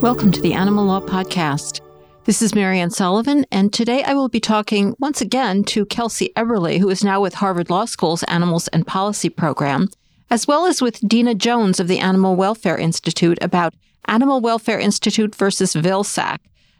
Welcome to the Animal Law Podcast. This is Marianne Sullivan, and today I will be talking once again to Kelsey Eberly, who is now with Harvard Law School's Animals and Policy program, as well as with Dena Jones of the Animal Welfare Institute about Animal Welfare Institute versus Vilsack,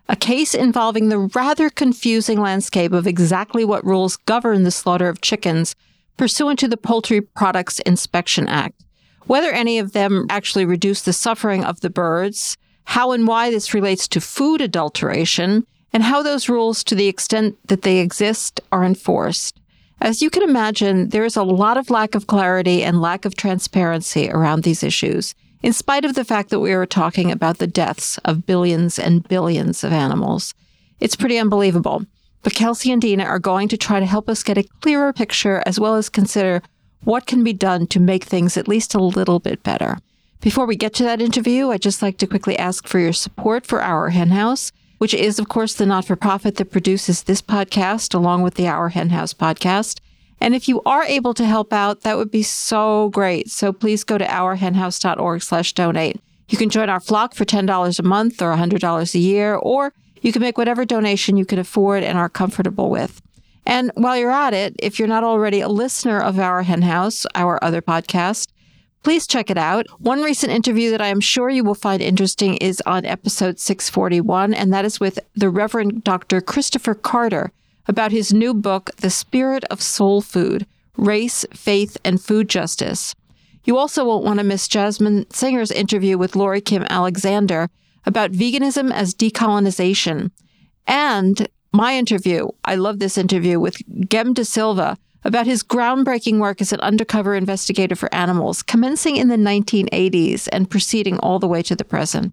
a case involving the rather confusing landscape of exactly what rules govern the slaughter of chickens pursuant to the Poultry Products Inspection Act, whether any of them actually reduce the suffering of the birds how and why this relates to food adulteration, and how those rules, to the extent that they exist, are enforced. As you can imagine, there is a lot of lack of clarity and lack of transparency around these issues, in spite of the fact that we are talking about the deaths of billions and billions of animals. It's pretty unbelievable. But Kelsey and Dena are going to try to help us get a clearer picture as well as consider what can be done to make things at least a little bit better. Before we get to that interview, I'd just like to quickly ask for your support for Our Hen House, which is, of course, the not for profit that produces this podcast along with the Our Hen House podcast. And if you are able to help out, that would be so great. So please go to ourhenhouse.org slash donate. You can join our flock for $10 a month or $100 a year, or you can make whatever donation you can afford and are comfortable with. And while you're at it, if you're not already a listener of Our Hen House, our other podcast, Please check it out. One recent interview that I am sure you will find interesting is on episode 641, and that is with the Reverend Dr. Christopher Carter about his new book, The Spirit of Soul Food Race, Faith, and Food Justice. You also won't want to miss Jasmine Singer's interview with Lori Kim Alexander about veganism as decolonization. And my interview, I love this interview with Gem De Silva about his groundbreaking work as an undercover investigator for animals, commencing in the 1980s and proceeding all the way to the present.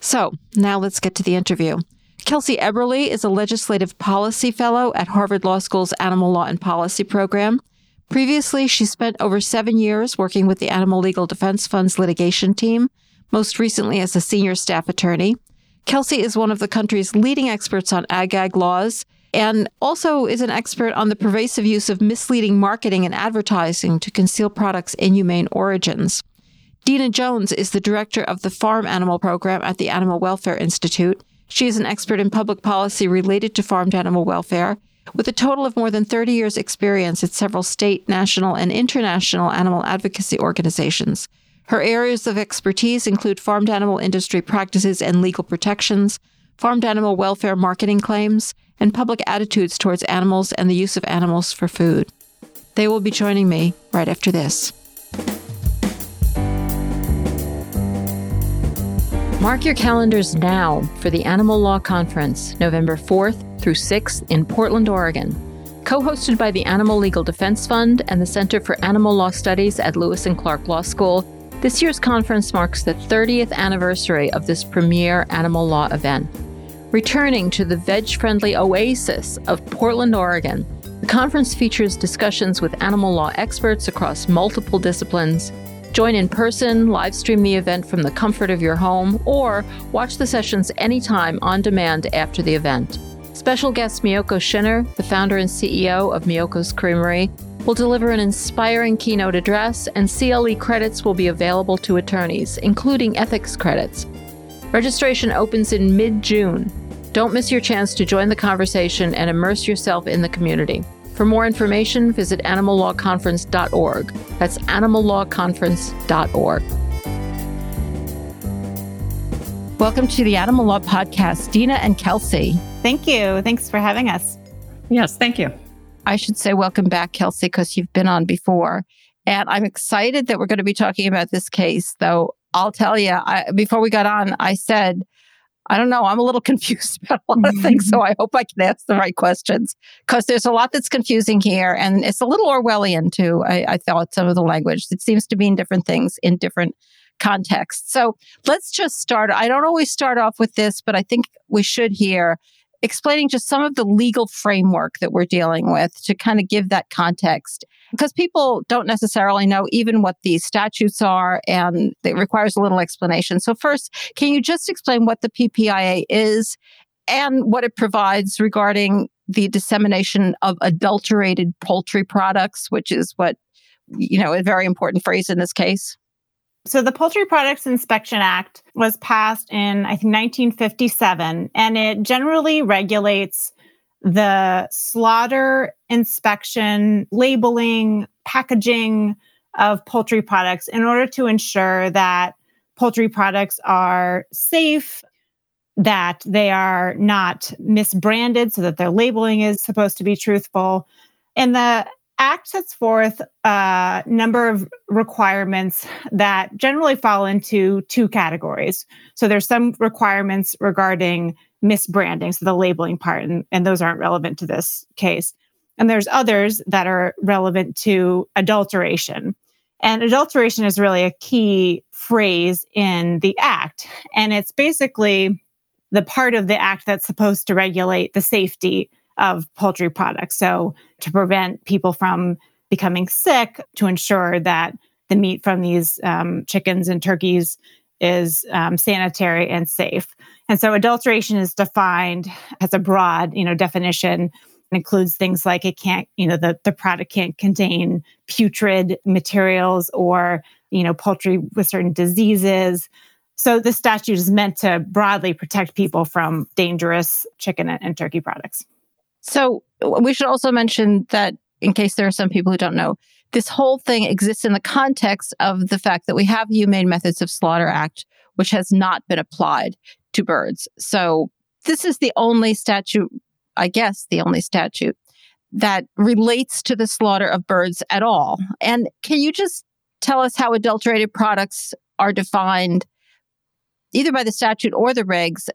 So, now let's get to the interview. Kelsey Eberly is a legislative policy fellow at Harvard Law School's Animal Law and Policy program. Previously, she spent over seven years working with the Animal Legal Defense Fund's litigation team, most recently as a senior staff attorney. Kelsey is one of the country's leading experts on ag-gag laws and also is an expert on the pervasive use of misleading marketing and advertising to conceal products' inhumane origins. Dena Jones is the director of the Farm Animal Program at the Animal Welfare Institute. She is an expert in public policy related to farmed animal welfare, with a total of more than 30 years' experience at several state, national, and international animal advocacy organizations. Her areas of expertise include farmed animal industry practices and legal protections, farmed animal welfare marketing claims, and public attitudes towards animals and the use of animals for food. They will be joining me right after this. Mark your calendars now for the Animal Law Conference, November 4th through 6th in Portland, Oregon. Co hosted by the Animal Legal Defense Fund and the Center for Animal Law Studies at Lewis and Clark Law School, this year's conference marks the 30th anniversary of this premier animal law event. Returning to the veg friendly oasis of Portland, Oregon, the conference features discussions with animal law experts across multiple disciplines. Join in person, live stream the event from the comfort of your home, or watch the sessions anytime on demand after the event. Special guest Miyoko Schinner, the founder and CEO of Miyoko's Creamery, will deliver an inspiring keynote address, and CLE credits will be available to attorneys, including ethics credits. Registration opens in mid June. Don't miss your chance to join the conversation and immerse yourself in the community. For more information, visit animallawconference.org. That's animallawconference.org. Welcome to the Animal Law Podcast, Dena and Kelsey. Thank you. Thanks for having us. Yes, thank you. I should say welcome back, Kelsey, because you've been on before. And I'm excited that we're going to be talking about this case, though I'll tell you, I, before we got on, I said I don't know. I'm a little confused about a lot of things. So I hope I can ask the right questions because there's a lot that's confusing here. And it's a little Orwellian too. I, I thought some of the language. It seems to mean different things in different contexts. So let's just start. I don't always start off with this, but I think we should here explaining just some of the legal framework that we're dealing with to kind of give that context. Because people don't necessarily know even what these statutes are, and it requires a little explanation. So, first, can you just explain what the PPIA is and what it provides regarding the dissemination of adulterated poultry products, which is what, you know, a very important phrase in this case? So the Poultry Products Inspection Act was passed in, I think, 1957, and it generally regulates the slaughter, inspection, labeling, packaging of poultry products in order to ensure that poultry products are safe, that they are not misbranded so that their labeling is supposed to be truthful. And the Act sets forth a number of requirements that generally fall into two categories. So there's some requirements regarding misbranding, so the labeling part, and, and those aren't relevant to this case. And there's others that are relevant to adulteration. And adulteration is really a key phrase in the act. And it's basically the part of the act that's supposed to regulate the safety of poultry products. So, to prevent people from becoming sick, to ensure that the meat from these um, chickens and turkeys is um, sanitary and safe. And so, adulteration is defined as a broad, you know, definition. It includes things like it can't, you know, the, the product can't contain putrid materials or, you know, poultry with certain diseases. So the statute is meant to broadly protect people from dangerous chicken and turkey products. So we should also mention that in case there are some people who don't know, this whole thing exists in the context of the fact that we have Humane Methods of Slaughter Act, which has not been applied to birds. So this is the only statute, I guess, the only statute that relates to the slaughter of birds at all. And can you just tell us how adulterated products are defined either by the statute or the regs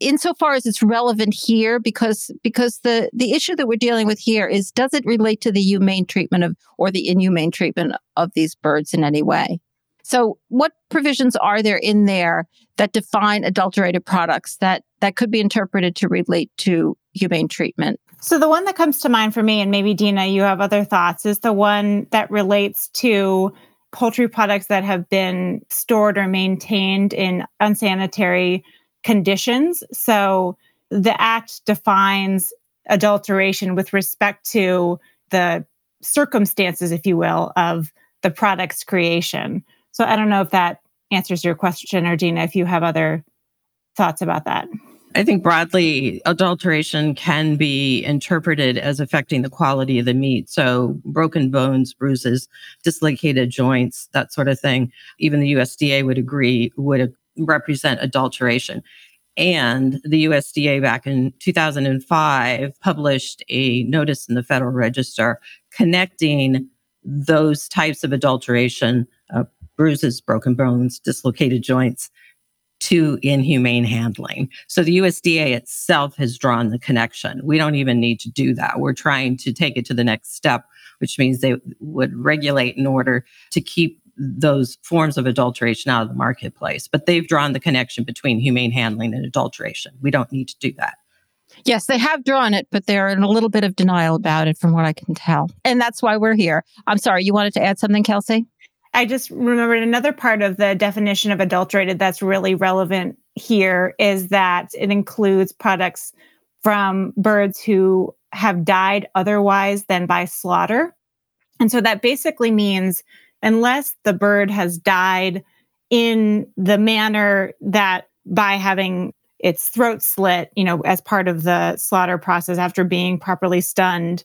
insofar as it's relevant here because because the the issue that we're dealing with here is does it relate to the humane treatment of or the inhumane treatment of these birds in any way? So what provisions are there in there that define adulterated products that that could be interpreted to relate to humane treatment? So the one that comes to mind for me and maybe Dena you have other thoughts is the one that relates to poultry products that have been stored or maintained in unsanitary conditions. So the act defines adulteration with respect to the circumstances, if you will, of the product's creation. So I don't know if that answers your question, or Dena, if you have other thoughts about that. I think broadly, adulteration can be interpreted as affecting the quality of the meat. So, broken bones, bruises, dislocated joints, that sort of thing. Even the USDA would agree would represent adulteration. And the USDA back in 2005 published a notice in the Federal Register connecting those types of adulteration, uh, bruises, broken bones, dislocated joints, to inhumane handling. So the USDA itself has drawn the connection. We don't even need to do that. We're trying to take it to the next step, which means they would regulate in order to keep those forms of adulteration out of the marketplace. But they've drawn the connection between humane handling and adulteration. We don't need to do that. Yes, they have drawn it, but they're in a little bit of denial about it, from what I can tell. And that's why we're here. I'm sorry, you wanted to add something, Kelsey? I just remembered another part of the definition of adulterated that's really relevant here is that it includes products from birds who have died otherwise than by slaughter. And so that basically means unless the bird has died in the manner that by having its throat slit, you know, as part of the slaughter process after being properly stunned,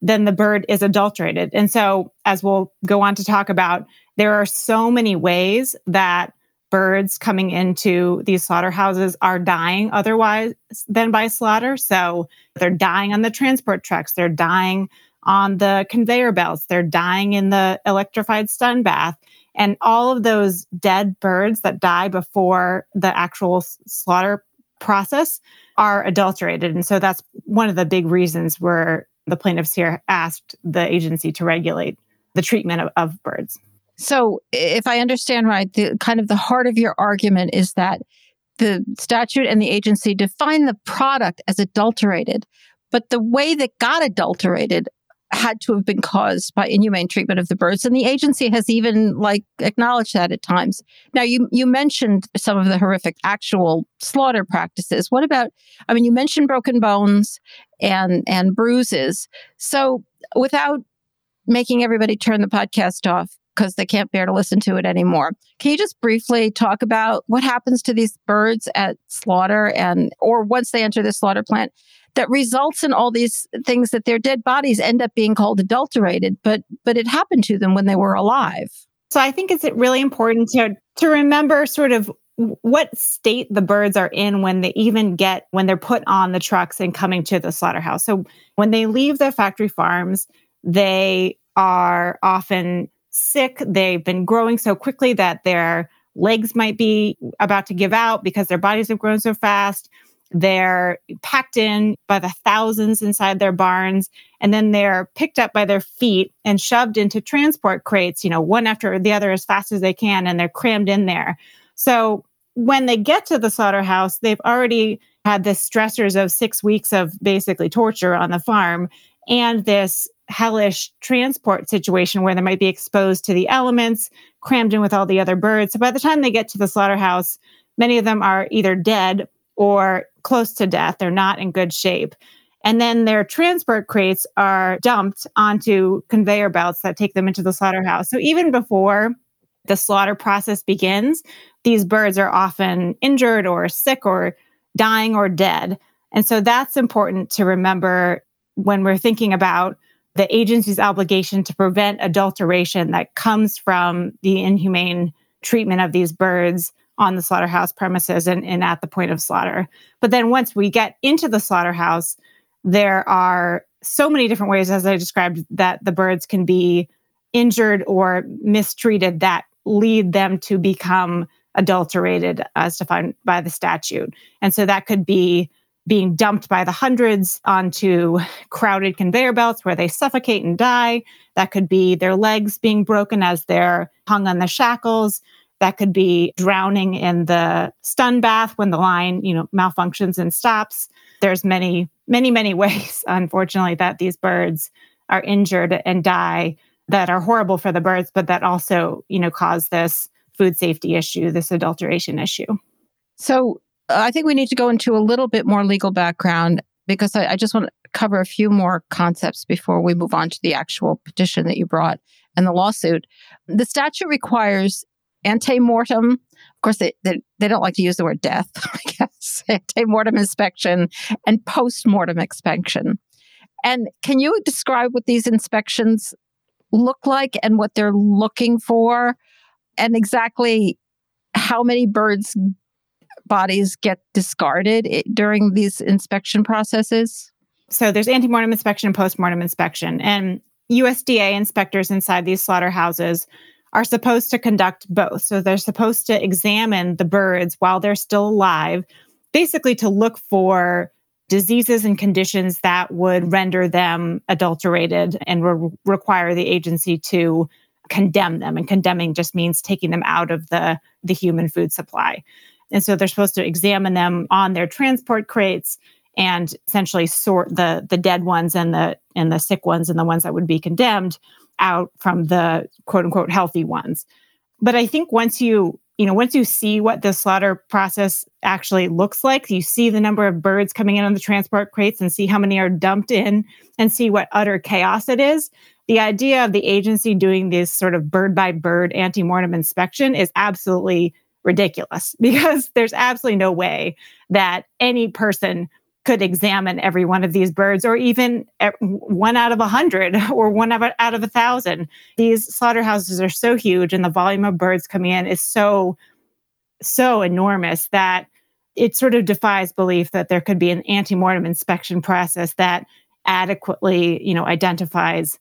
then the bird is adulterated. And so, as we'll go on to talk about, there are so many ways that birds coming into these slaughterhouses are dying otherwise than by slaughter. So, they're dying on the transport trucks, they're dying on the conveyor belts. They're dying in the electrified stun bath. And all of those dead birds that die before the actual slaughter process are adulterated. And so that's one of the big reasons where the plaintiffs here asked the agency to regulate the treatment of, of birds. So, if I understand right, the kind of the heart of your argument is that the statute and the agency define the product as adulterated, but the way that got adulterated had to have been caused by inhumane treatment of the birds. And the agency has even like acknowledged that at times. Now you you mentioned some of the horrific actual slaughter practices. What about i mean you mentioned broken bones and and bruises. So without making everybody turn the podcast off because they can't bear to listen to it anymore. Can you just briefly talk about what happens to these birds at slaughter and or once they enter the slaughter plant that results in all these things that their dead bodies end up being called adulterated, but but it happened to them when they were alive. So I think it's really important to to remember sort of what state the birds are in when they even get when they're put on the trucks and coming to the slaughterhouse. So when they leave the factory farms, they are often sick. They've been growing so quickly that their legs might be about to give out because their bodies have grown so fast. They're packed in by the thousands inside their barns, and then they're picked up by their feet and shoved into transport crates, you know, one after the other as fast as they can, and they're crammed in there. So when they get to the slaughterhouse, they've already had the stressors of six weeks of basically torture on the farm and this hellish transport situation where they might be exposed to the elements, crammed in with all the other birds. So by the time they get to the slaughterhouse, many of them are either dead or close to death. They're not in good shape. And then their transport crates are dumped onto conveyor belts that take them into the slaughterhouse. So even before the slaughter process begins, these birds are often injured or sick or dying or dead. And so that's important to remember when we're thinking about the agency's obligation to prevent adulteration that comes from the inhumane treatment of these birds on the slaughterhouse premises and, and at the point of slaughter. But then once we get into the slaughterhouse, there are so many different ways, as I described, that the birds can be injured or mistreated that lead them to become adulterated as defined by the statute. And so that could be being dumped by the hundreds onto crowded conveyor belts where they suffocate and die. That could be their legs being broken as they're hung on the shackles. That could be drowning in the stun bath when the line, you know, malfunctions and stops. There's many, many, many ways, unfortunately, that these birds are injured and die that are horrible for the birds, but that also, you know, cause this food safety issue, this adulteration issue. So uh, I think we need to go into a little bit more legal background because I, I, just want to cover a few more concepts before we move on to the actual petition that you brought and the lawsuit. The statute requires ante mortem. Of course, they, they, they don't like to use the word death, I guess, ante mortem inspection and post mortem inspection. And can you describe what these inspections look like and what they're looking for and exactly how many birds bodies get discarded eh, during these inspection processes? So there's antemortem inspection and postmortem inspection and USDA inspectors inside these slaughterhouses are supposed to conduct both. So they're supposed to examine the birds while they're still alive, basically to look for diseases and conditions that would render them adulterated and re- require the agency to condemn them. And condemning just means taking them out of the, the human food supply. And so they're supposed to examine them on their transport crates and essentially sort the the dead ones and the and the sick ones and the ones that would be condemned out from the quote unquote healthy ones. But I think once you, you know, once you see what the slaughter process actually looks like, you see the number of birds coming in on the transport crates and see how many are dumped in and see what utter chaos it is. The idea of the agency doing this sort of bird by bird ante mortem inspection is absolutely ridiculous because there's absolutely no way that any person could examine every one of these birds or even one out of a hundred or one out of a thousand. These slaughterhouses are so huge and the volume of birds coming in is so, so enormous that it sort of defies belief that there could be an ante-mortem inspection process that adequately, you know, identifies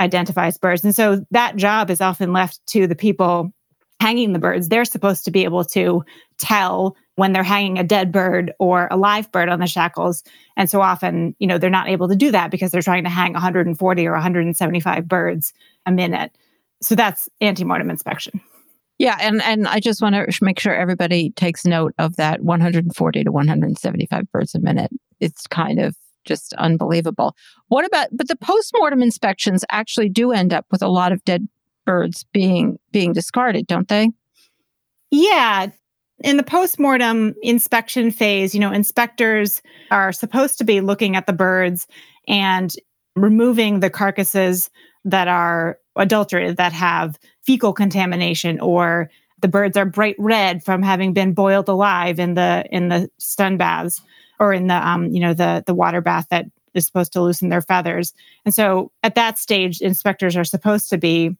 identifies birds. And so that job is often left to the people hanging the birds. They're supposed to be able to tell when they're hanging a dead bird or a live bird on the shackles. And so often, you know, they're not able to do that because they're trying to hang 140 or 175 birds a minute. So that's ante-mortem inspection. Yeah, and and I just want to make sure everybody takes note of that 140 to 175 birds a minute. It's kind of just unbelievable. What about but the post-mortem inspections actually do end up with a lot of dead birds being being discarded, don't they? Yeah, in the postmortem inspection phase, you know, inspectors are supposed to be looking at the birds and removing the carcasses that are adulterated that have fecal contamination or the birds are bright red from having been boiled alive in the in the stun baths or in the um, you know the the water bath that is supposed to loosen their feathers. And so at that stage, inspectors are supposed to be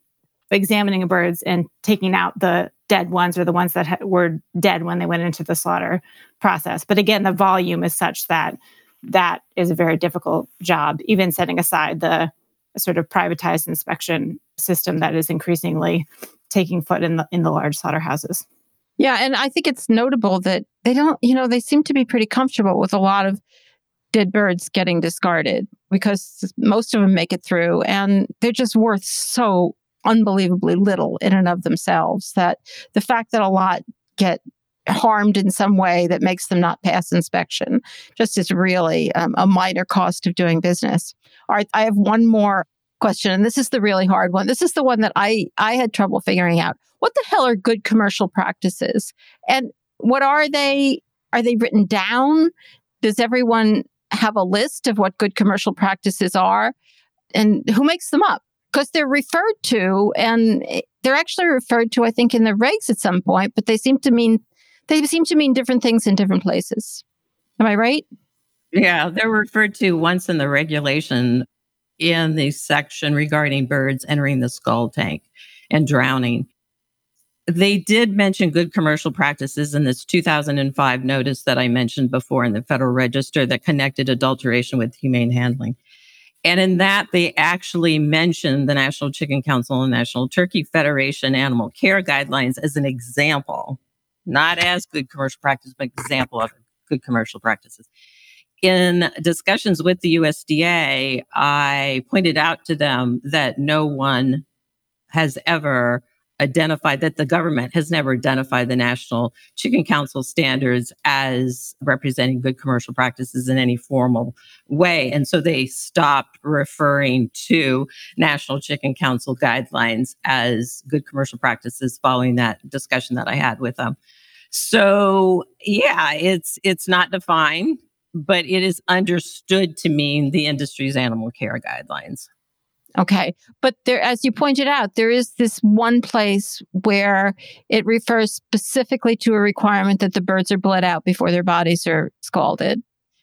examining birds and taking out the dead ones or the ones that ha- were dead when they went into the slaughter process. But again, the volume is such that that is a very difficult job, even setting aside the sort of privatized inspection system that is increasingly taking foot in the in the large slaughterhouses. Yeah, and I think it's notable that they don't, you know, they seem to be pretty comfortable with a lot of dead birds getting discarded because most of them make it through and they're just worth so unbelievably little in and of themselves that the fact that a lot get harmed in some way that makes them not pass inspection just is really um, a minor cost of doing business. All right, I have one more question and this is the really hard one. This is the one that I I had trouble figuring out. What the hell are good commercial practices? And what are they? Are they written down? Does everyone have a list of what good commercial practices are? And who makes them up? Because they're referred to and eh, they're actually referred to, I think, in the regs at some point, but they seem to mean they seem to mean different things in different places. Am I right? Yeah, they're referred to once in the regulation in the section regarding birds entering the scald tank and drowning. They did mention good commercial practices in this 2005 notice that I mentioned before in the Federal Register that connected adulteration with humane handling. And in that, they actually mentioned the National Chicken Council and National Turkey Federation animal care guidelines as an example, not as good commercial practice, but example of good commercial practices. In discussions with the USDA, I pointed out to them that no one has ever identified that the government has never identified the National Chicken Council standards as representing good commercial practices in any formal way. And so they stopped referring to National Chicken Council guidelines as good commercial practices following that discussion that I had with them. So yeah, it's it's not defined but it is understood to mean the industry's animal care guidelines. Okay. But there, as you pointed out, there is this one place where it refers specifically to a requirement that the birds are bled out before their bodies are scalded.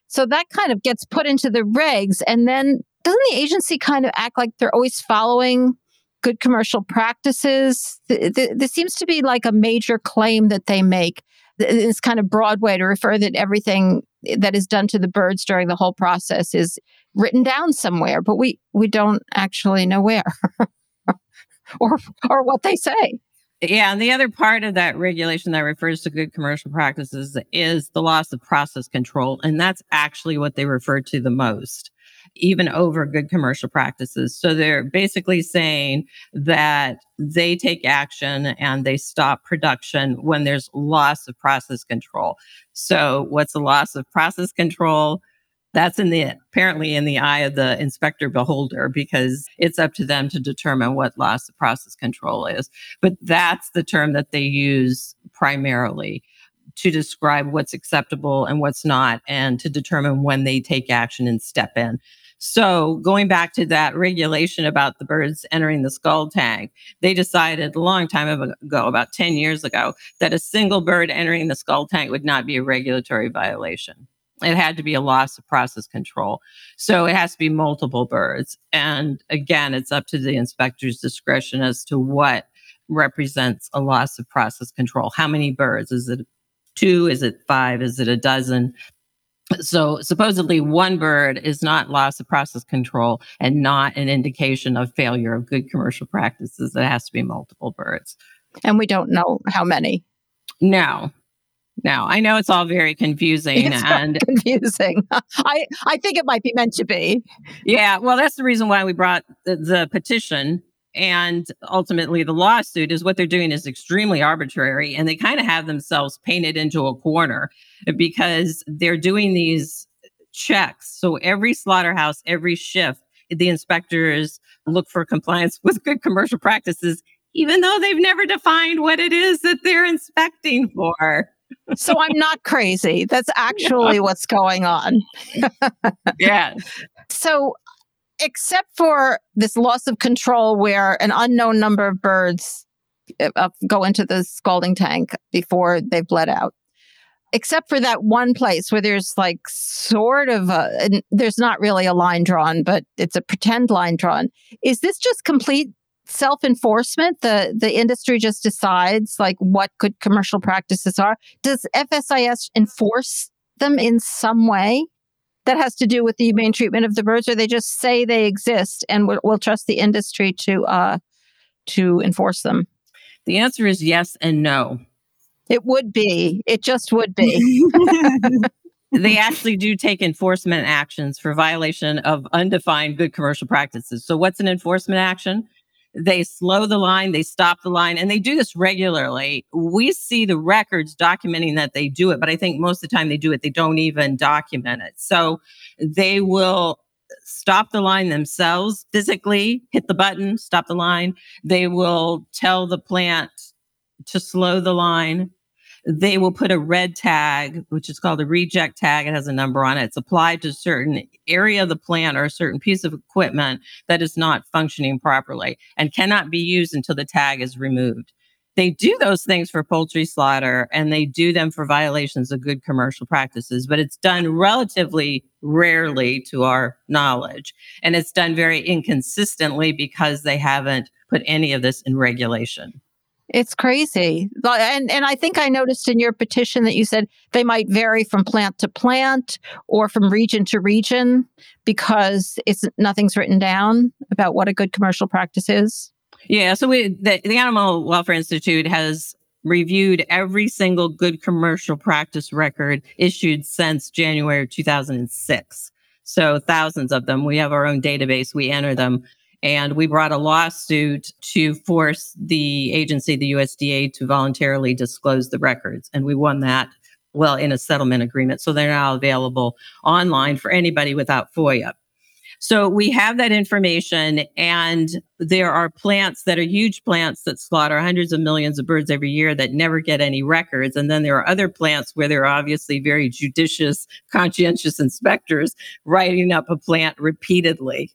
So that kind of gets put into the regs. And then doesn't the agency kind of act like they're always following good commercial practices? This seems to be like a major claim that they make. This kind of broad way to refer that everything that is done to the birds during the whole process is written down somewhere, but we we don't actually know where or or what they say. Yeah, and the other part of that regulation that refers to good commercial practices is the loss of process control, and that's actually what they refer to the most even over good commercial practices. So they're basically saying that they take action and they stop production when there's loss of process control. So what's the loss of process control? That's in the apparently in the eye of the inspector beholder because it's up to them to determine what loss of process control is. But that's the term that they use primarily to describe what's acceptable and what's not, and to determine when they take action and step in. So going back to that regulation about the birds entering the scald tank, they decided a long time ago, about 10 years ago, that a single bird entering the scald tank would not be a regulatory violation. It had to be a loss of process control. So it has to be multiple birds. And again, it's up to the inspector's discretion as to what represents a loss of process control. How many birds? Is it two? Is it five? Is it a dozen? So supposedly one bird is not loss of process control and not an indication of failure of good commercial practices. It has to be multiple birds. And we don't know how many. No. No, I know it's all very confusing it's and confusing. I I think it might be meant to be. Yeah, well, that's the reason why we brought the, the petition and ultimately the lawsuit is what they're doing is extremely arbitrary and they kind of have themselves painted into a corner because they're doing these checks. So every slaughterhouse every shift the inspectors look for compliance with good commercial practices even though they've never defined what it is that they're inspecting for. So i'm not crazy. That's actually what's going on. Yeah so except for this loss of control where an unknown number of birds uh, go into the scalding tank before they've bled out. Except for that one place where there's like sort of a, there's not really a line drawn, but it's a pretend line drawn. Is this just complete self enforcement? The the industry just decides like what good commercial practices are. Does FSIS enforce them in some way? That has to do with the humane treatment of the birds, or they just say they exist and we'll, we'll trust the industry to uh, to enforce them? The answer is yes and no. It would be. It just would be. they actually do take enforcement actions for violation of undefined good commercial practices. So, what's an enforcement action? They slow the line, they stop the line, and they do this regularly. We see the records documenting that they do it, but I think most of the time they do it, they don't even document it. So they will stop the line themselves physically, hit the button, stop the line. They will tell the plant to slow the line they will put a red tag, which is called a reject tag. It has a number on it. It's applied to a certain area of the plant or a certain piece of equipment that is not functioning properly and cannot be used until the tag is removed. They do those things for poultry slaughter and they do them for violations of good commercial practices, but it's done relatively rarely to our knowledge. And it's done very inconsistently because they haven't put any of this in regulation. It's crazy. And and I think I noticed in your petition that you said they might vary from plant to plant or from region to region because it's nothing's written down about what a good commercial practice is. Yeah, so we the, the Animal Welfare Institute has reviewed every single good commercial practice record issued since January 2006. So thousands of them. We have our own database. We enter them and we brought a lawsuit to force the agency, the USDA, to voluntarily disclose the records. And we won that, well, in a settlement agreement. So they're now available online for anybody without FOIA. So we have that information, and there are plants that are huge plants that slaughter hundreds of millions of birds every year that never get any records. And then there are other plants where there are obviously very judicious, conscientious inspectors writing up a plant repeatedly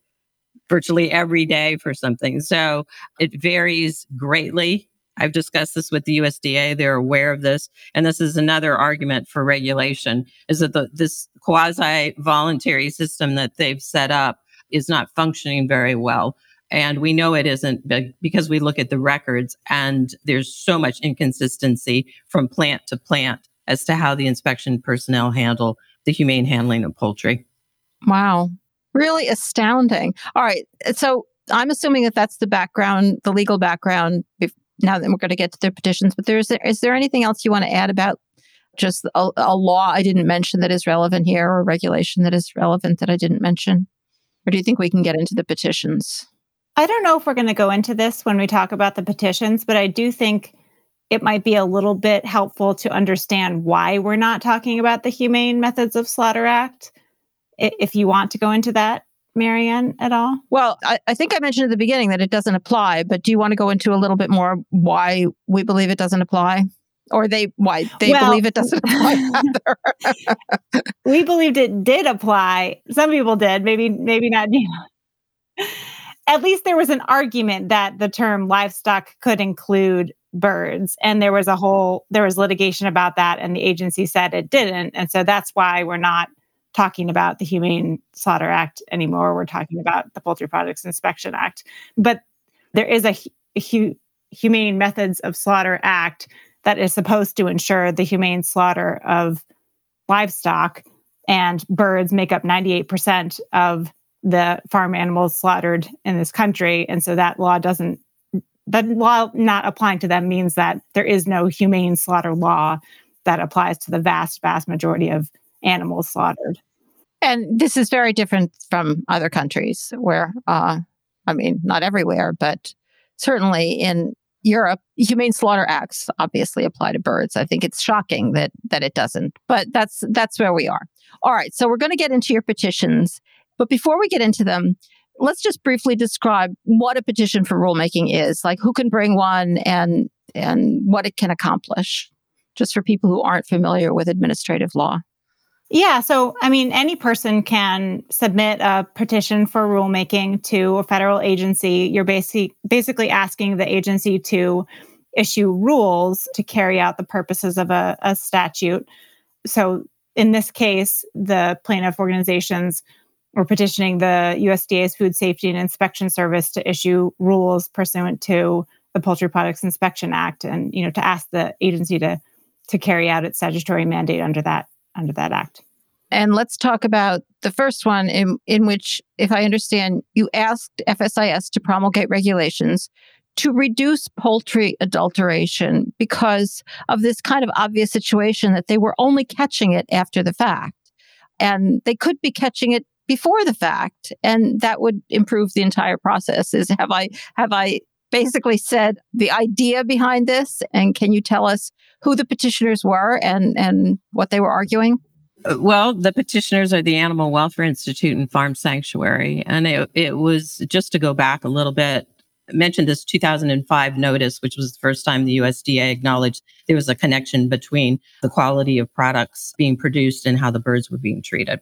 virtually every day for something. So it varies greatly. I've discussed this with the USDA. They're aware of this. And this is another argument for regulation is that the, this quasi voluntary system that they've set up is not functioning very well. And we know it isn't because we look at the records and there's so much inconsistency from plant to plant as to how the inspection personnel handle the humane handling of poultry. Wow. Really astounding. All right. Uh, so I'm assuming that that's the background, the legal background. Now that we're going to get to the petitions, but there's is there anything else you want to add about just a, a law I didn't mention that is relevant here, or regulation that is relevant that I didn't mention, or do you think we can get into the petitions? I don't know if we're going to go into this when we talk about the petitions, but I do think it might be a little bit helpful to understand why we're not talking about the Humane Methods of Slaughter Act if you want to go into that, Marianne, at all? Well, I, I, think I mentioned at the beginning that it doesn't apply, but do you want to go into a little bit more why we believe it doesn't apply? Or they why they well, believe it doesn't apply we believed it did apply. Some people did, maybe maybe not you know. At least there was an argument that the term livestock could include birds and there was a whole there was litigation about that and the agency said it didn't and so that's why we're not talking about the Humane Slaughter Act anymore. We're talking about the Poultry Products Inspection Act. But there is a, hu- Humane Methods of Slaughter Act that is supposed to ensure the humane slaughter of livestock, and birds make up 98% of the farm animals slaughtered in this country. And so that law doesn't, that law not applying to them means that there is no humane slaughter law that applies to the vast, vast majority of animals slaughtered. And this is very different from other countries where, uh, I mean, not everywhere, but certainly in Europe, humane slaughter acts obviously apply to birds. I think it's shocking that that it doesn't, but that's that's where we are. All right, so we're going to get into your petitions, but before we get into them, let's just briefly describe what a petition for rulemaking is, like who can bring one and and what it can accomplish, just for people who aren't familiar with administrative law. Yeah. So, I mean, any person can submit a petition for rulemaking to a federal agency. You're basically basically asking the agency to issue rules to carry out the purposes of a, a statute. So, in this case, the plaintiff organizations were petitioning the USDA's Food Safety and Inspection Service to issue rules pursuant to the Poultry Products Inspection Act, and you know to ask the agency to to carry out its statutory mandate under that under that act. And let's talk about the first one, in, in which, if I understand, you asked FSIS to promulgate regulations to reduce poultry adulteration because of this kind of obvious situation that they were only catching it after the fact. And they could be catching it before the fact, and that would improve the entire process. Is have I have I basically said the idea behind this? And can you tell us who the petitioners were and, and what they were arguing? Uh, well, the petitioners are the Animal Welfare Institute and Farm Sanctuary. And it, it was just to go back a little bit, I mentioned this 2005 notice, which was the first time the USDA acknowledged there was a connection between the quality of products being produced and how the birds were being treated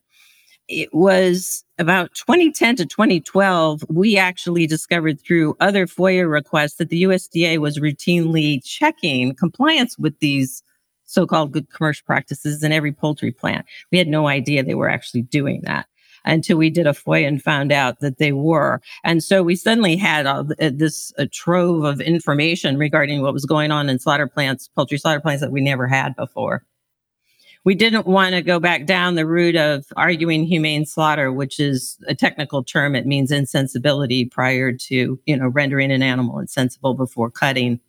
it was about 2010 to 2012, we actually discovered through other FOIA requests that the USDA was routinely checking compliance with these so called good commercial practices in every poultry plant. We had no idea they were actually doing that until we did a FOIA and found out that they were. And so we suddenly had all uh, this a trove of information regarding what was going on in slaughter plants, poultry slaughter plants that we never had before we didn't want to go back down the route of arguing humane slaughter, which is a technical term. It means insensibility prior to, you know, rendering an animal insensible before cutting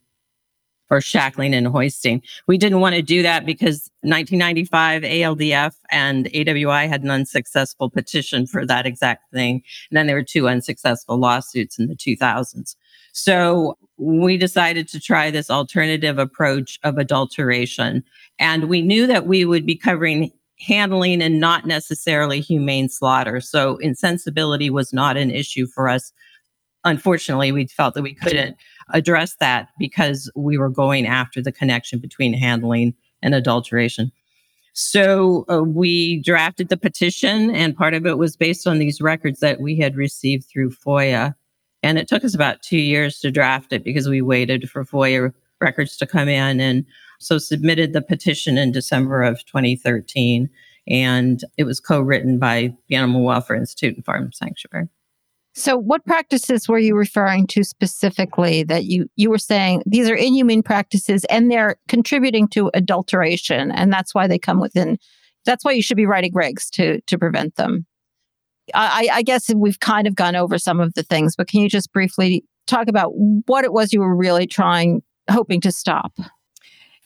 or shackling and hoisting. We didn't want to do that because 1995 ALDF and AWI had an unsuccessful petition for that exact thing. And then there were two unsuccessful lawsuits in the 2000s. So we decided to try this alternative approach of adulteration. And we knew that we would be covering handling and not necessarily humane slaughter. So insensibility was not an issue for us. Unfortunately, we felt that we couldn't address that because we were going after the connection between handling and adulteration. So uh, we drafted the petition, and part of it was based on these records that we had received through FOIA. And it took us about two years to draft it because we waited for FOIA records to come in. And so submitted the petition in December of 2013. And it was co written by the Animal Welfare Institute and Farm Sanctuary. So, what practices were you referring to specifically that you, you were saying these are inhumane practices and they're contributing to adulteration? And that's why they come within, that's why you should be writing regs to, to prevent them. I, I guess we've kind of gone over some of the things, but can you just briefly talk about what it was you were really trying, hoping to stop?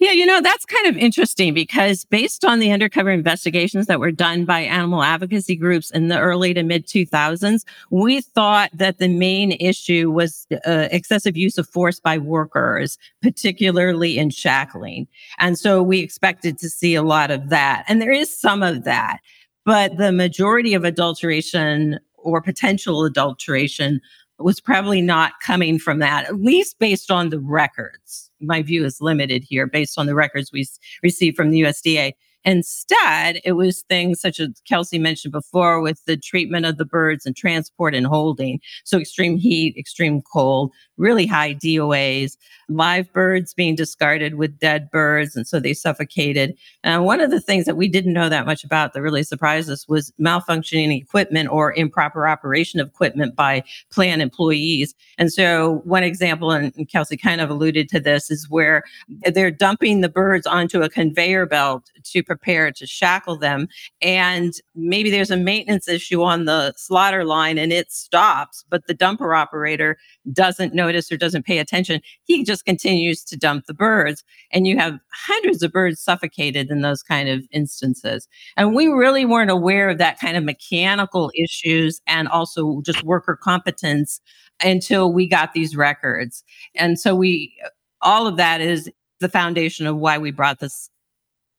Yeah, you know, that's kind of interesting because based on the undercover investigations that were done by animal advocacy groups in the early to mid 2000s, we thought that the main issue was uh, excessive use of force by workers, particularly in shackling. And so we expected to see a lot of that. And there is some of that. But the majority of adulteration or potential adulteration was probably not coming from that, at least based on the records. My view is limited here based on the records we received from the USDA. Instead, it was things such as Kelsey mentioned before with the treatment of the birds and transport and holding. So extreme heat, extreme cold, really high DOAs, live birds being discarded with dead birds. And so they suffocated. And one of the things that we didn't know that much about that really surprised us was malfunctioning equipment or improper operation of equipment by plant employees. And so one example, and Kelsey kind of alluded to this, is where they're dumping the birds onto a conveyor belt to prepare to shackle them. And maybe there's a maintenance issue on the slaughter line and it stops, but the dumper operator doesn't notice or doesn't pay attention. He just continues to dump the birds. And you have hundreds of birds suffocated in those kind of instances. And we really weren't aware of that kind of mechanical issues and also just worker competence until we got these records. And so we, all of that is the foundation of why we brought this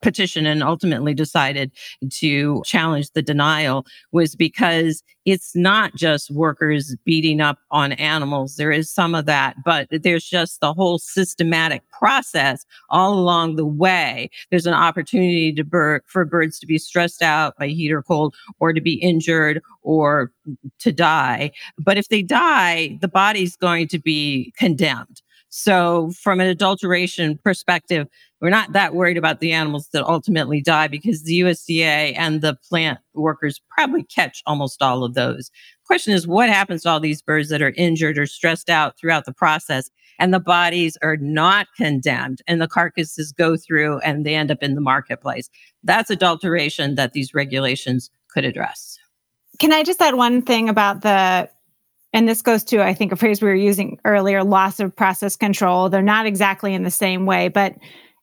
petition and ultimately decided to challenge the denial was because it's not just workers beating up on animals. There is some of that, but there's just the whole systematic process all along the way. There's an opportunity to for birds to be stressed out by heat or cold or to be injured or to die. But if they die, the body's going to be condemned. So from an adulteration perspective, we're not that worried about the animals that ultimately die because the USDA and the plant workers probably catch almost all of those. Question is, what happens to all these birds that are injured or stressed out throughout the process and the bodies are not condemned and the carcasses go through and they end up in the marketplace? That's adulteration that these regulations could address. Can I just add one thing about the and this goes to i think a phrase we were using earlier loss of process control they're not exactly in the same way but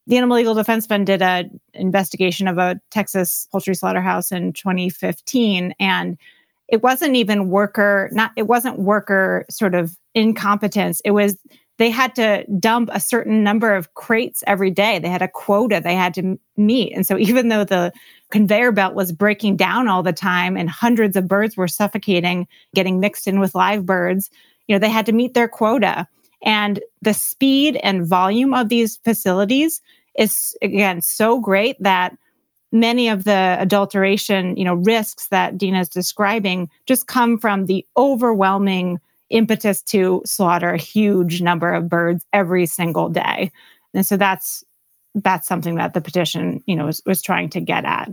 the animal legal defense fund did an investigation of a texas poultry slaughterhouse in 2015 and it wasn't even worker not it wasn't worker sort of incompetence it was they had to dump a certain number of crates every day. They had a quota they had to meet. And so even though the conveyor belt was breaking down all the time and hundreds of birds were suffocating, getting mixed in with live birds, you know, they had to meet their quota. And the speed and volume of these facilities is again so great that many of the adulteration, you know, risks that Dena is describing just come from the overwhelming impetus to slaughter a huge number of birds every single day. And so that's that's something that the petition, you know, was, was trying to get at.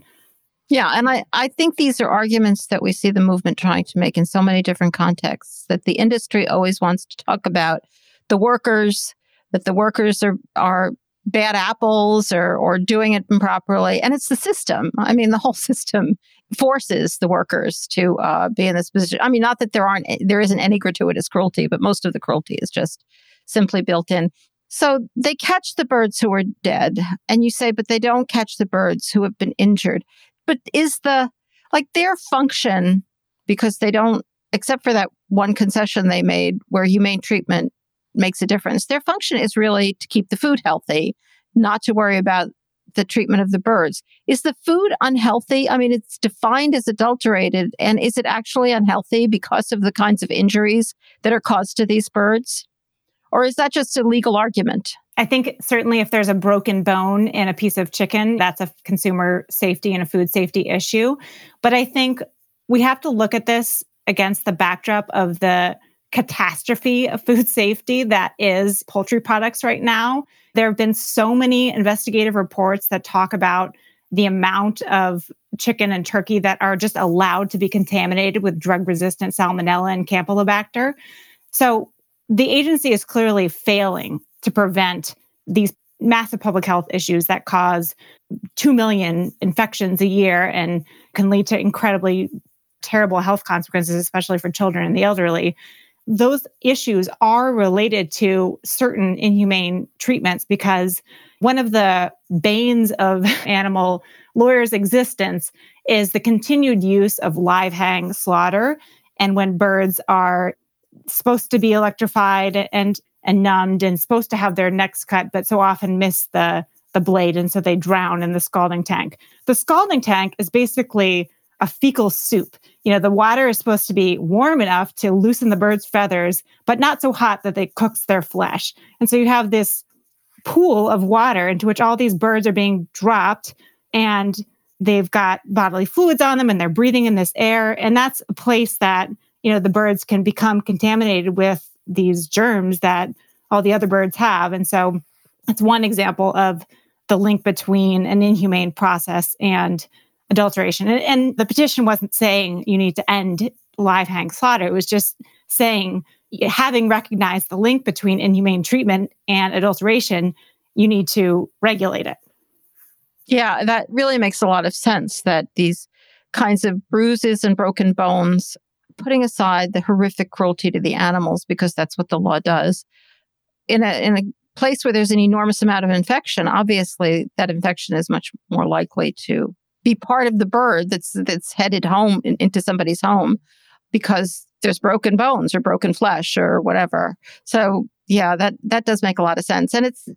Yeah, and I, I think these are arguments that we see the movement trying to make in so many different contexts that the industry always wants to talk about the workers, that the workers are are bad apples or or doing it improperly. And it's the system. I mean, the whole system forces the workers to uh, be in this position. I mean, not that there aren't there isn't any gratuitous cruelty, but most of the cruelty is just simply built in. So they catch the birds who are dead, and you say, but they don't catch the birds who have been injured. But is the like their function because they don't, except for that one concession they made where humane treatment makes a difference. Their function is really to keep the food healthy, not to worry about the treatment of the birds. Is the food unhealthy? I mean, it's defined as adulterated. And is it actually unhealthy because of the kinds of injuries that are caused to these birds? Or is that just a legal argument? I think certainly if there's a broken bone in a piece of chicken, that's a consumer safety and a food safety issue. But I think we have to look at this against the backdrop of the catastrophe of food safety that is poultry products right now. There have been so many investigative reports that talk about the amount of chicken and turkey that are just allowed to be contaminated with drug resistant salmonella and campylobacter. So the agency is clearly failing to prevent these massive public health issues that cause 2 million infections a year and can lead to incredibly terrible health consequences, especially for children and the elderly those issues are related to certain inhumane treatments because one of the banes of animal lawyers' existence is the continued use of live hang slaughter. And when birds are supposed to be electrified and and numbed and supposed to have their necks cut, but so often miss the the blade, and so they drown in the scalding tank. The scalding tank is basically a fecal soup. You know, the water is supposed to be warm enough to loosen the bird's feathers, but not so hot that it cooks their flesh. And so you have this pool of water into which all these birds are being dropped and they've got bodily fluids on them and they're breathing in this air and that's a place that you know the birds can become contaminated with these germs that all the other birds have and so it's one example of the link between an inhumane process and adulteration. And, and the petition wasn't saying you need to end live hang slaughter. It was just saying, having recognized the link between inhumane treatment and adulteration, you need to regulate it. Yeah, that really makes a lot of sense that these kinds of bruises and broken bones, putting aside the horrific cruelty to the animals, because that's what the law does, in a, in a place where there's an enormous amount of infection, obviously that infection is much more likely to be part of the bird that's that's headed home in, into somebody's home because there's broken bones or broken flesh or whatever. So yeah, that that does make a lot of sense. And it's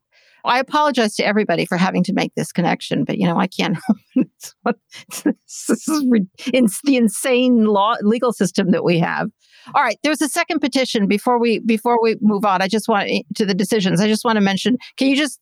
I apologize to everybody for having to make this connection, but you know, I can't. this is it's the insane law legal system that we have. All right, there's a second petition before we before we move on. I just want to the decisions. I just want to mention. Can you just eh,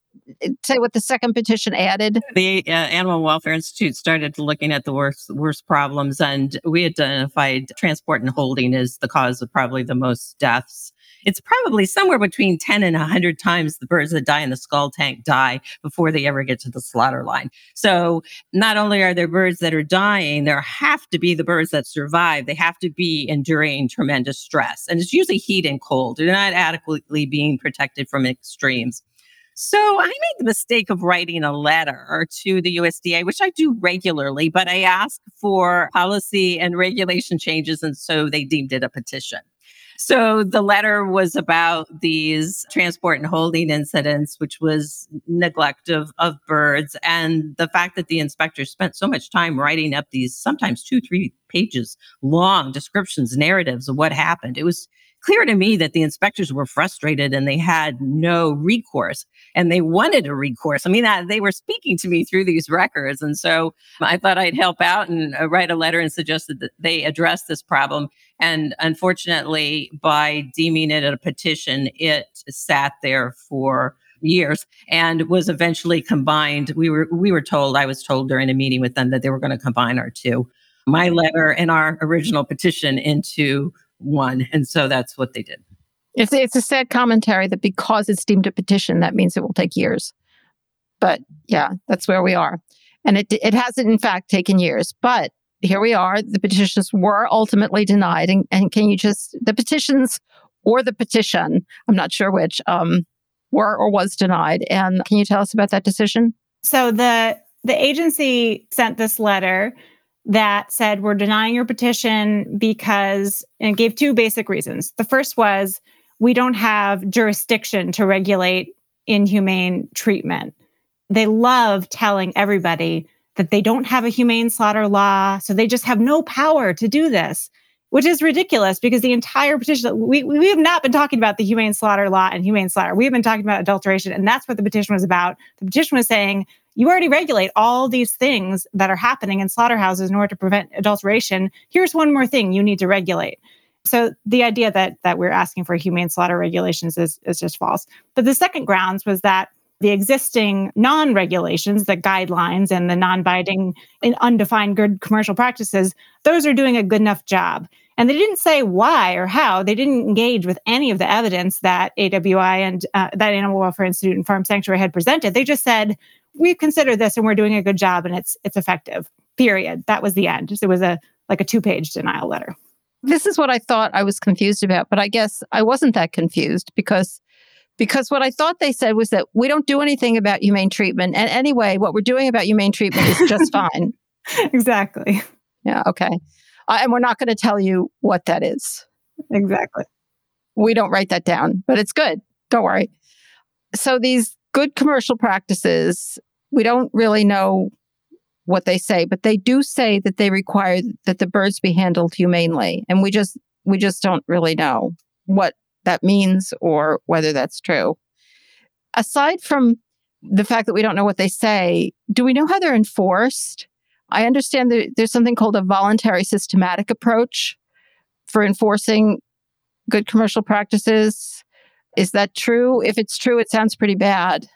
say what the second petition added? The uh, Animal Welfare Institute started looking at the worst worst problems, and we identified transport and holding as the cause of probably the most deaths it's probably somewhere between 10 and 100 times the birds that die in the scald tank die before they ever get to the slaughter line. So not only are there birds that are dying, there have to be the birds that survive. They have to be enduring tremendous stress. And it's usually heat and cold. They're not adequately being protected from extremes. So I made the mistake of writing a letter to the USDA, which I do regularly, but I asked for policy and regulation changes. And so they deemed it a petition. So the letter was about these transport and holding incidents, which was neglect of, of birds and the fact that the inspector spent so much time writing up these sometimes two, three pages long descriptions, narratives of what happened. It was clear to me that the inspectors were frustrated and they had no recourse and they wanted a recourse. I mean, uh, they were speaking to me through these records. And so I thought I'd help out and uh, write a letter and suggested that they address this problem. And unfortunately, by deeming it a petition, it sat there for years and was eventually combined. We were we were told, I was told during a meeting with them that they were going to combine our two, my letter and our original petition into one. And so that's what they did. It's, it's a sad commentary that because it's deemed a petition, that means it will take years. But yeah, that's where we are. And it, it hasn't, in fact, taken years. But here we are. The petitions were ultimately denied. And, and can you just, the petitions or the petition, I'm not sure which, um, were or was denied. And can you tell us about that decision? So the the agency sent this letter that said we're denying your petition because and gave two basic reasons. The first was we don't have jurisdiction to regulate inhumane treatment. They love telling everybody that they don't have a humane slaughter law, so they just have no power to do this, which is ridiculous because the entire petition, we, we have not been talking about the humane slaughter law and humane slaughter. We've been talking about adulteration, and that's what the petition was about. The petition was saying you already regulate all these things that are happening in slaughterhouses in order to prevent adulteration. Here's one more thing you need to regulate. So the idea that that we're asking for humane slaughter regulations is, is just false. But the second grounds was that the existing non-regulations, the guidelines and the non-binding and undefined good commercial practices, those are doing a good enough job. And they didn't say why or how. They didn't engage with any of the evidence that AWI and uh, that Animal Welfare Institute and Farm Sanctuary had presented. They just said we've considered this and we're doing a good job and it's it's effective. Period. That was the end. It was a like a two-page denial letter. This is what I thought I was confused about, but I guess I wasn't that confused because because what I thought they said was that we don't do anything about humane treatment. And anyway, what we're doing about humane treatment is just fine. Exactly. Yeah, okay. Uh, and we're not going to tell you what that is. Exactly. We don't write that down, but it's good. Don't worry. So these good commercial practices, we don't really know what they say, but they do say that they require that the birds be handled humanely. And we just we just don't really know what that means or whether that's true. Aside from the fact that we don't know what they say, do we know how they're enforced? I understand that there's something called a voluntary systematic approach for enforcing good commercial practices. Is that true? If it's true, it sounds pretty bad.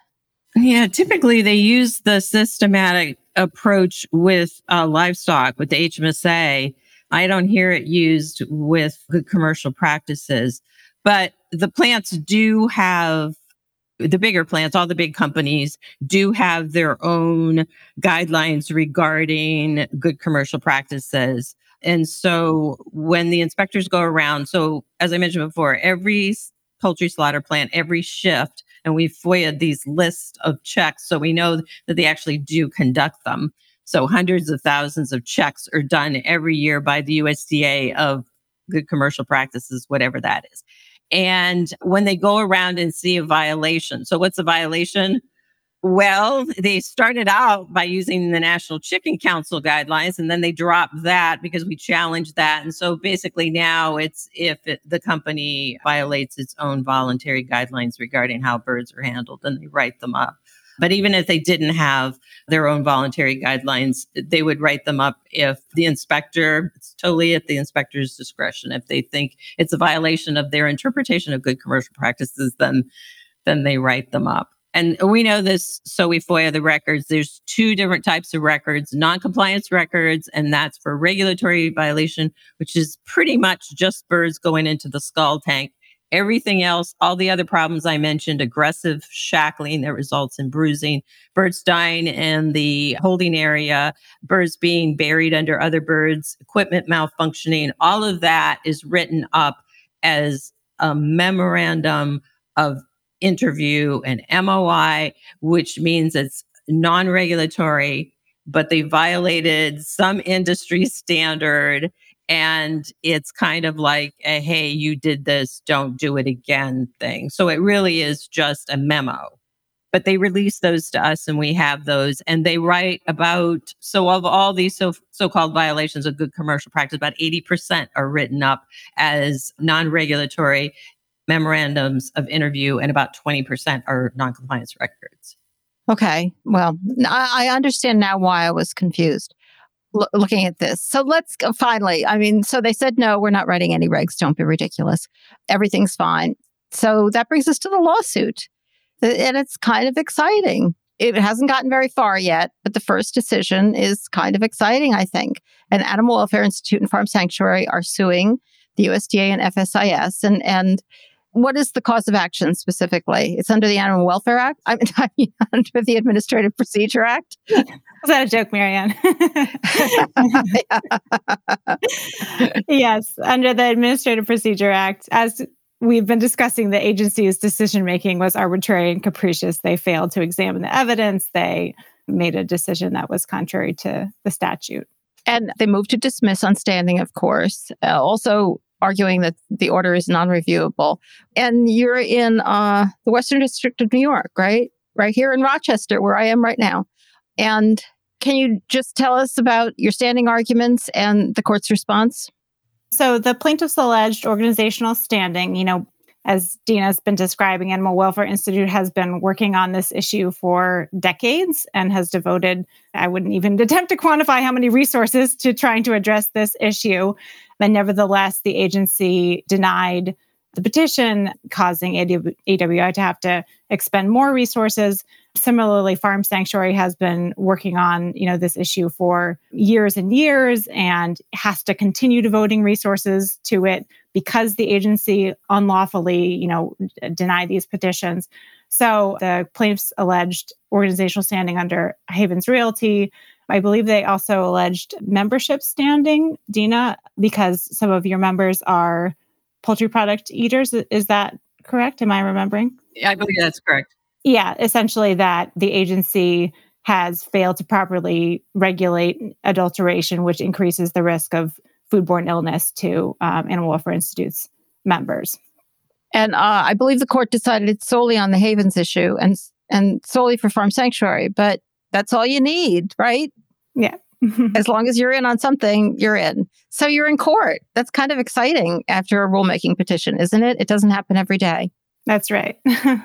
Yeah, typically they use the systematic approach with uh, livestock, with the HMSA. I don't hear it used with good commercial practices, but the plants do have the bigger plants, all the big companies do have their own guidelines regarding good commercial practices. And so when the inspectors go around, so as I mentioned before, every poultry slaughter plant every shift. And we FOIA these lists of checks so we know that they actually do conduct them. So hundreds of thousands of checks are done every year by the USDA of good commercial practices, whatever that is. And when they go around and see a violation, so what's a violation? Well, they started out by using the National Chicken Council guidelines, and then they dropped that because we challenged that. And so basically now it's if it, the company violates its own voluntary guidelines regarding how birds are handled, then they write them up. But even if they didn't have their own voluntary guidelines, they would write them up if the inspector, it's totally at the inspector's discretion. If they think it's a violation of their interpretation of good commercial practices, then then they write them up. And we know this, so we FOIA the records. There's two different types of records non-compliance records, and that's for regulatory violation, which is pretty much just birds going into the scald tank. Everything else, all the other problems I mentioned, aggressive shackling that results in bruising, birds dying in the holding area, birds being buried under other birds, equipment malfunctioning, all of that is written up as a memorandum of interview an MOI, which means it's non regulatory, but they violated some industry standard. And it's kind of like a, hey, you did this, don't do it again thing. So it really is just a memo. But they release those to us and we have those. And they write about, so of all these so, so-called violations of good commercial practice, about 80% are written up as non-regulatory memorandums of interview, and about 20% are noncompliance records. Okay. Well, I understand now why I was confused L- looking at this. So let's go finally. I mean, so they said, no, we're not writing any regs. Don't be ridiculous. Everything's fine. So that brings us to the lawsuit. And it's kind of exciting. It hasn't gotten very far yet, but the first decision is kind of exciting, I think. And Animal Welfare Institute and Farm Sanctuary are suing the USDA and FSIS. And, and what is the cause of action specifically? It's under the Animal Welfare Act. I mean, under the Administrative Procedure Act. Was that a joke, Mariann? yes, under the Administrative Procedure Act, as we've been discussing, the agency's decision making was arbitrary and capricious. They failed to examine the evidence. They made a decision that was contrary to the statute. And they moved to dismiss on standing, of course. Uh, also, arguing that the order is non-reviewable. And you're in uh, the Western District of New York, right? Right here in Rochester, where I am right now. And can you just tell us about your standing arguments and the court's response? So the plaintiff's alleged organizational standing, you know, as Dena's been describing, Animal Welfare Institute has been working on this issue for decades and has devoted, I wouldn't even attempt to quantify how many resources to trying to address this issue. But nevertheless, the agency denied the petition, causing AWI to have to expend more resources. Similarly, Farm Sanctuary has been working on, you know, this issue for years and years and has to continue devoting resources to it because the agency unlawfully, you know, denied these petitions. So the plaintiffs alleged organizational standing under Havens Realty. I believe they also alleged membership standing, Dena, because some of your members are poultry product eaters. Is that correct? Am I remembering? I believe that's correct. Yeah, essentially that the agency has failed to properly regulate adulteration, which increases the risk of foodborne illness to um, Animal Welfare Institute's members. And uh, I believe the court decided it solely on the Havens issue and and solely for Farm Sanctuary, but that's all you need, right? Yeah. as long as you're in on something, you're in. So you're in court. That's kind of exciting after a rulemaking petition, isn't it? It doesn't happen every day. That's right.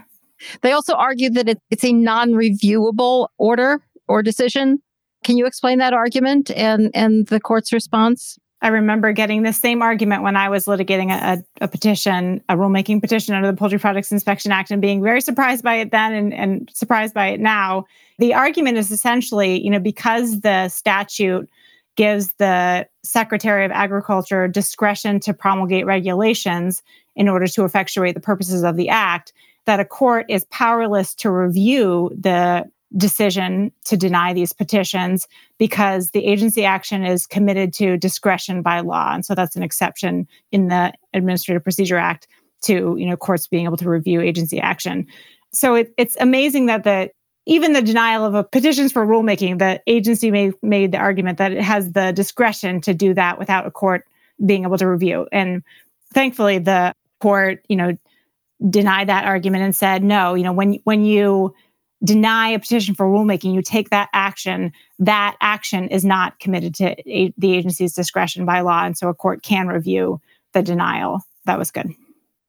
they also argue that it, it's a non reviewable order or decision. Can you explain that argument and, and the court's response? I remember getting the same argument when I was litigating a, a, petition, a rulemaking petition under the Poultry Products Inspection Act, and being very surprised by it then and, and surprised by it now. The argument is essentially, you know, because the statute gives the Secretary of Agriculture discretion to promulgate regulations in order to effectuate the purposes of the act, that a court is powerless to review the decision to deny these petitions because the agency action is committed to discretion by law. And so that's an exception in the administrative procedure act to you know courts being able to review agency action. So it, it's amazing that the even the denial of a petitions for rulemaking the agency made, made the argument that it has the discretion to do that without a court being able to review. And thankfully the court you know denied that argument and said no you know when when you deny a petition for rulemaking, you take that action, that action is not committed to a- the agency's discretion by law. And so a court can review the denial. That was good.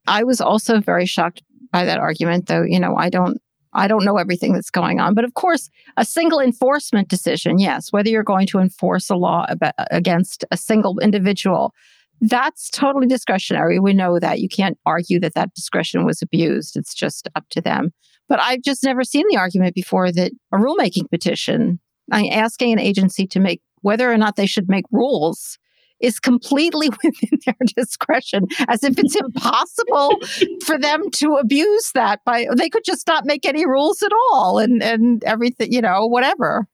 I was also very shocked by that argument, though, you know, I don't I don't know everything that's going on. But of course, a single enforcement decision, yes, whether you're going to enforce a law against a single individual, that's totally discretionary. We know that. You can't argue that that discretion was abused. It's just up to them. But I've just never seen the argument before that a rulemaking petition, asking an agency to make whether or not they should make rules is completely within their discretion, as if it's impossible for them to abuse that by they could just not make any rules at all and and everything, you know, whatever.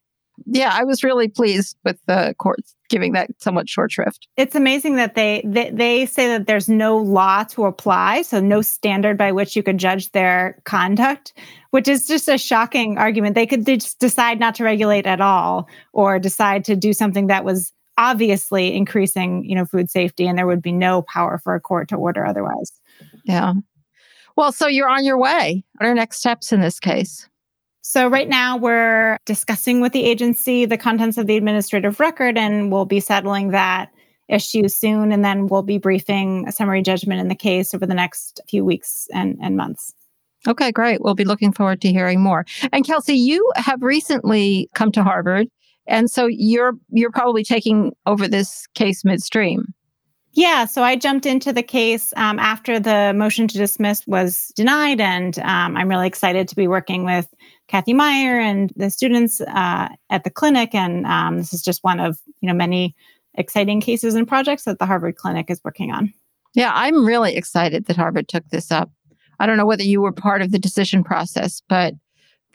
Yeah, I was really pleased with the courts giving that somewhat short shrift. It's amazing that they, they they say that there's no law to apply, so no standard by which you could judge their conduct, which is just a shocking argument. They could just decide not to regulate at all or decide to do something that was obviously increasing, you know, food safety, and there would be no power for a court to order otherwise. Yeah. Well, so you're on your way. What are next steps in this case? So, right now, we're discussing with the agency the contents of the administrative record, and we'll be settling that issue soon. And then we'll be briefing a summary judgment in the case over the next few weeks and, and months. Okay, great. We'll be looking forward to hearing more. And Kelsey, you have recently come to Harvard and so you're you're probably taking over this case midstream. Yeah, so I jumped into the case um, after the motion to dismiss was denied, and um, I'm really excited to be working with Kathy Meyer and the students uh, at the clinic. And um, this is just one of you know many exciting cases and projects that the Harvard Clinic is working on. Yeah, I'm really excited that Harvard took this up. I don't know whether you were part of the decision process, but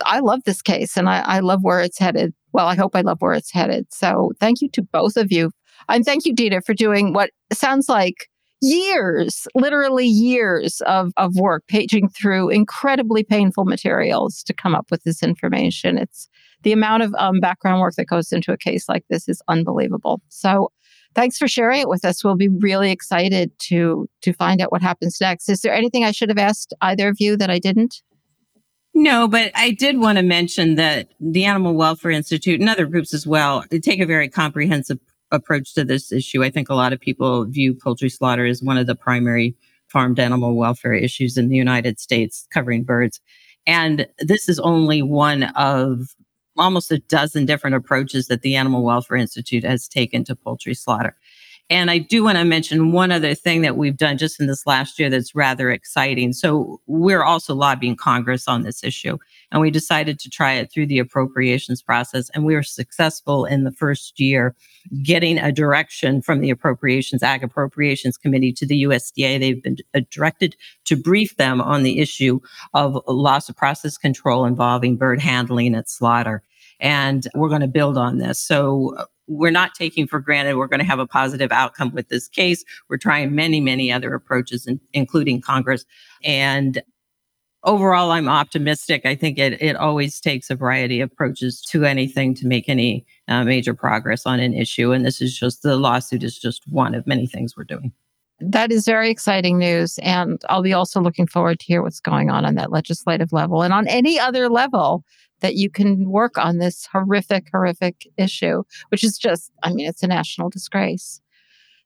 I love this case and I, I love where it's headed. Well, I hope I love where it's headed. So thank you to both of you. And thank you, Dena, for doing what sounds like years, literally years of, of work, paging through incredibly painful materials to come up with this information. It's the amount of um, background work that goes into a case like this is unbelievable. So thanks for sharing it with us. We'll be really excited to to find out what happens next. Is there anything I should have asked either of you that I didn't? No, but I did want to mention that the Animal Welfare Institute and other groups as well take a very comprehensive approach to this issue. I think a lot of people view poultry slaughter as one of the primary farmed animal welfare issues in the United States, covering birds. And this is only one of almost a dozen different approaches that the Animal Welfare Institute has taken to poultry slaughter. And I do want to mention one other thing that we've done just in this last year that's rather exciting. So we're also lobbying Congress on this issue. And we decided to try it through the appropriations process. And we were successful in the first year getting a direction from the Appropriations Ag Appropriations Committee to the USDA. They've been uh, directed to brief them on the issue of loss of process control involving bird handling at slaughter and we're going to build on this. So we're not taking for granted we're going to have a positive outcome with this case. We're trying many, many other approaches, in, including Congress. And overall, I'm optimistic. I think it, it always takes a variety of approaches to anything to make any uh, major progress on an issue. And this is just the lawsuit is just one of many things we're doing. That is very exciting news. And I'll be also looking forward to hear what's going on on that legislative level and on any other level that you can work on this horrific, horrific issue, which is just, I mean, it's a national disgrace.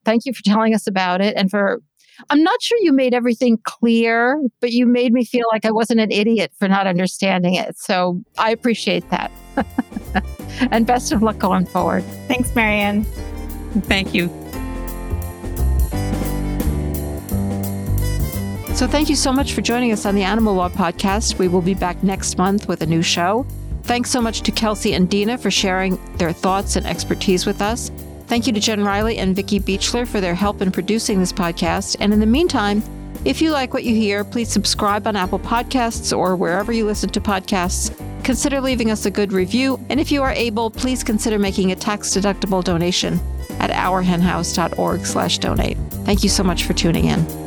Thank you for telling us about it and for I'm not sure you made everything clear, but you made me feel like I wasn't an idiot for not understanding it. So I appreciate that. and best of luck going forward. Thanks, Mariann. Thank you. So, thank you so much for joining us on the Animal Law Podcast. We will be back next month with a new show. Thanks so much to Kelsey and Dena for sharing their thoughts and expertise with us. Thank you to Jen Riley and Vicki Beechler for their help in producing this podcast. And in the meantime, if you like what you hear, please subscribe on Apple Podcasts or wherever you listen to podcasts. Consider leaving us a good review. And if you are able, please consider making a tax-deductible donation at ourhenhouse.org slash donate. Thank you so much for tuning in.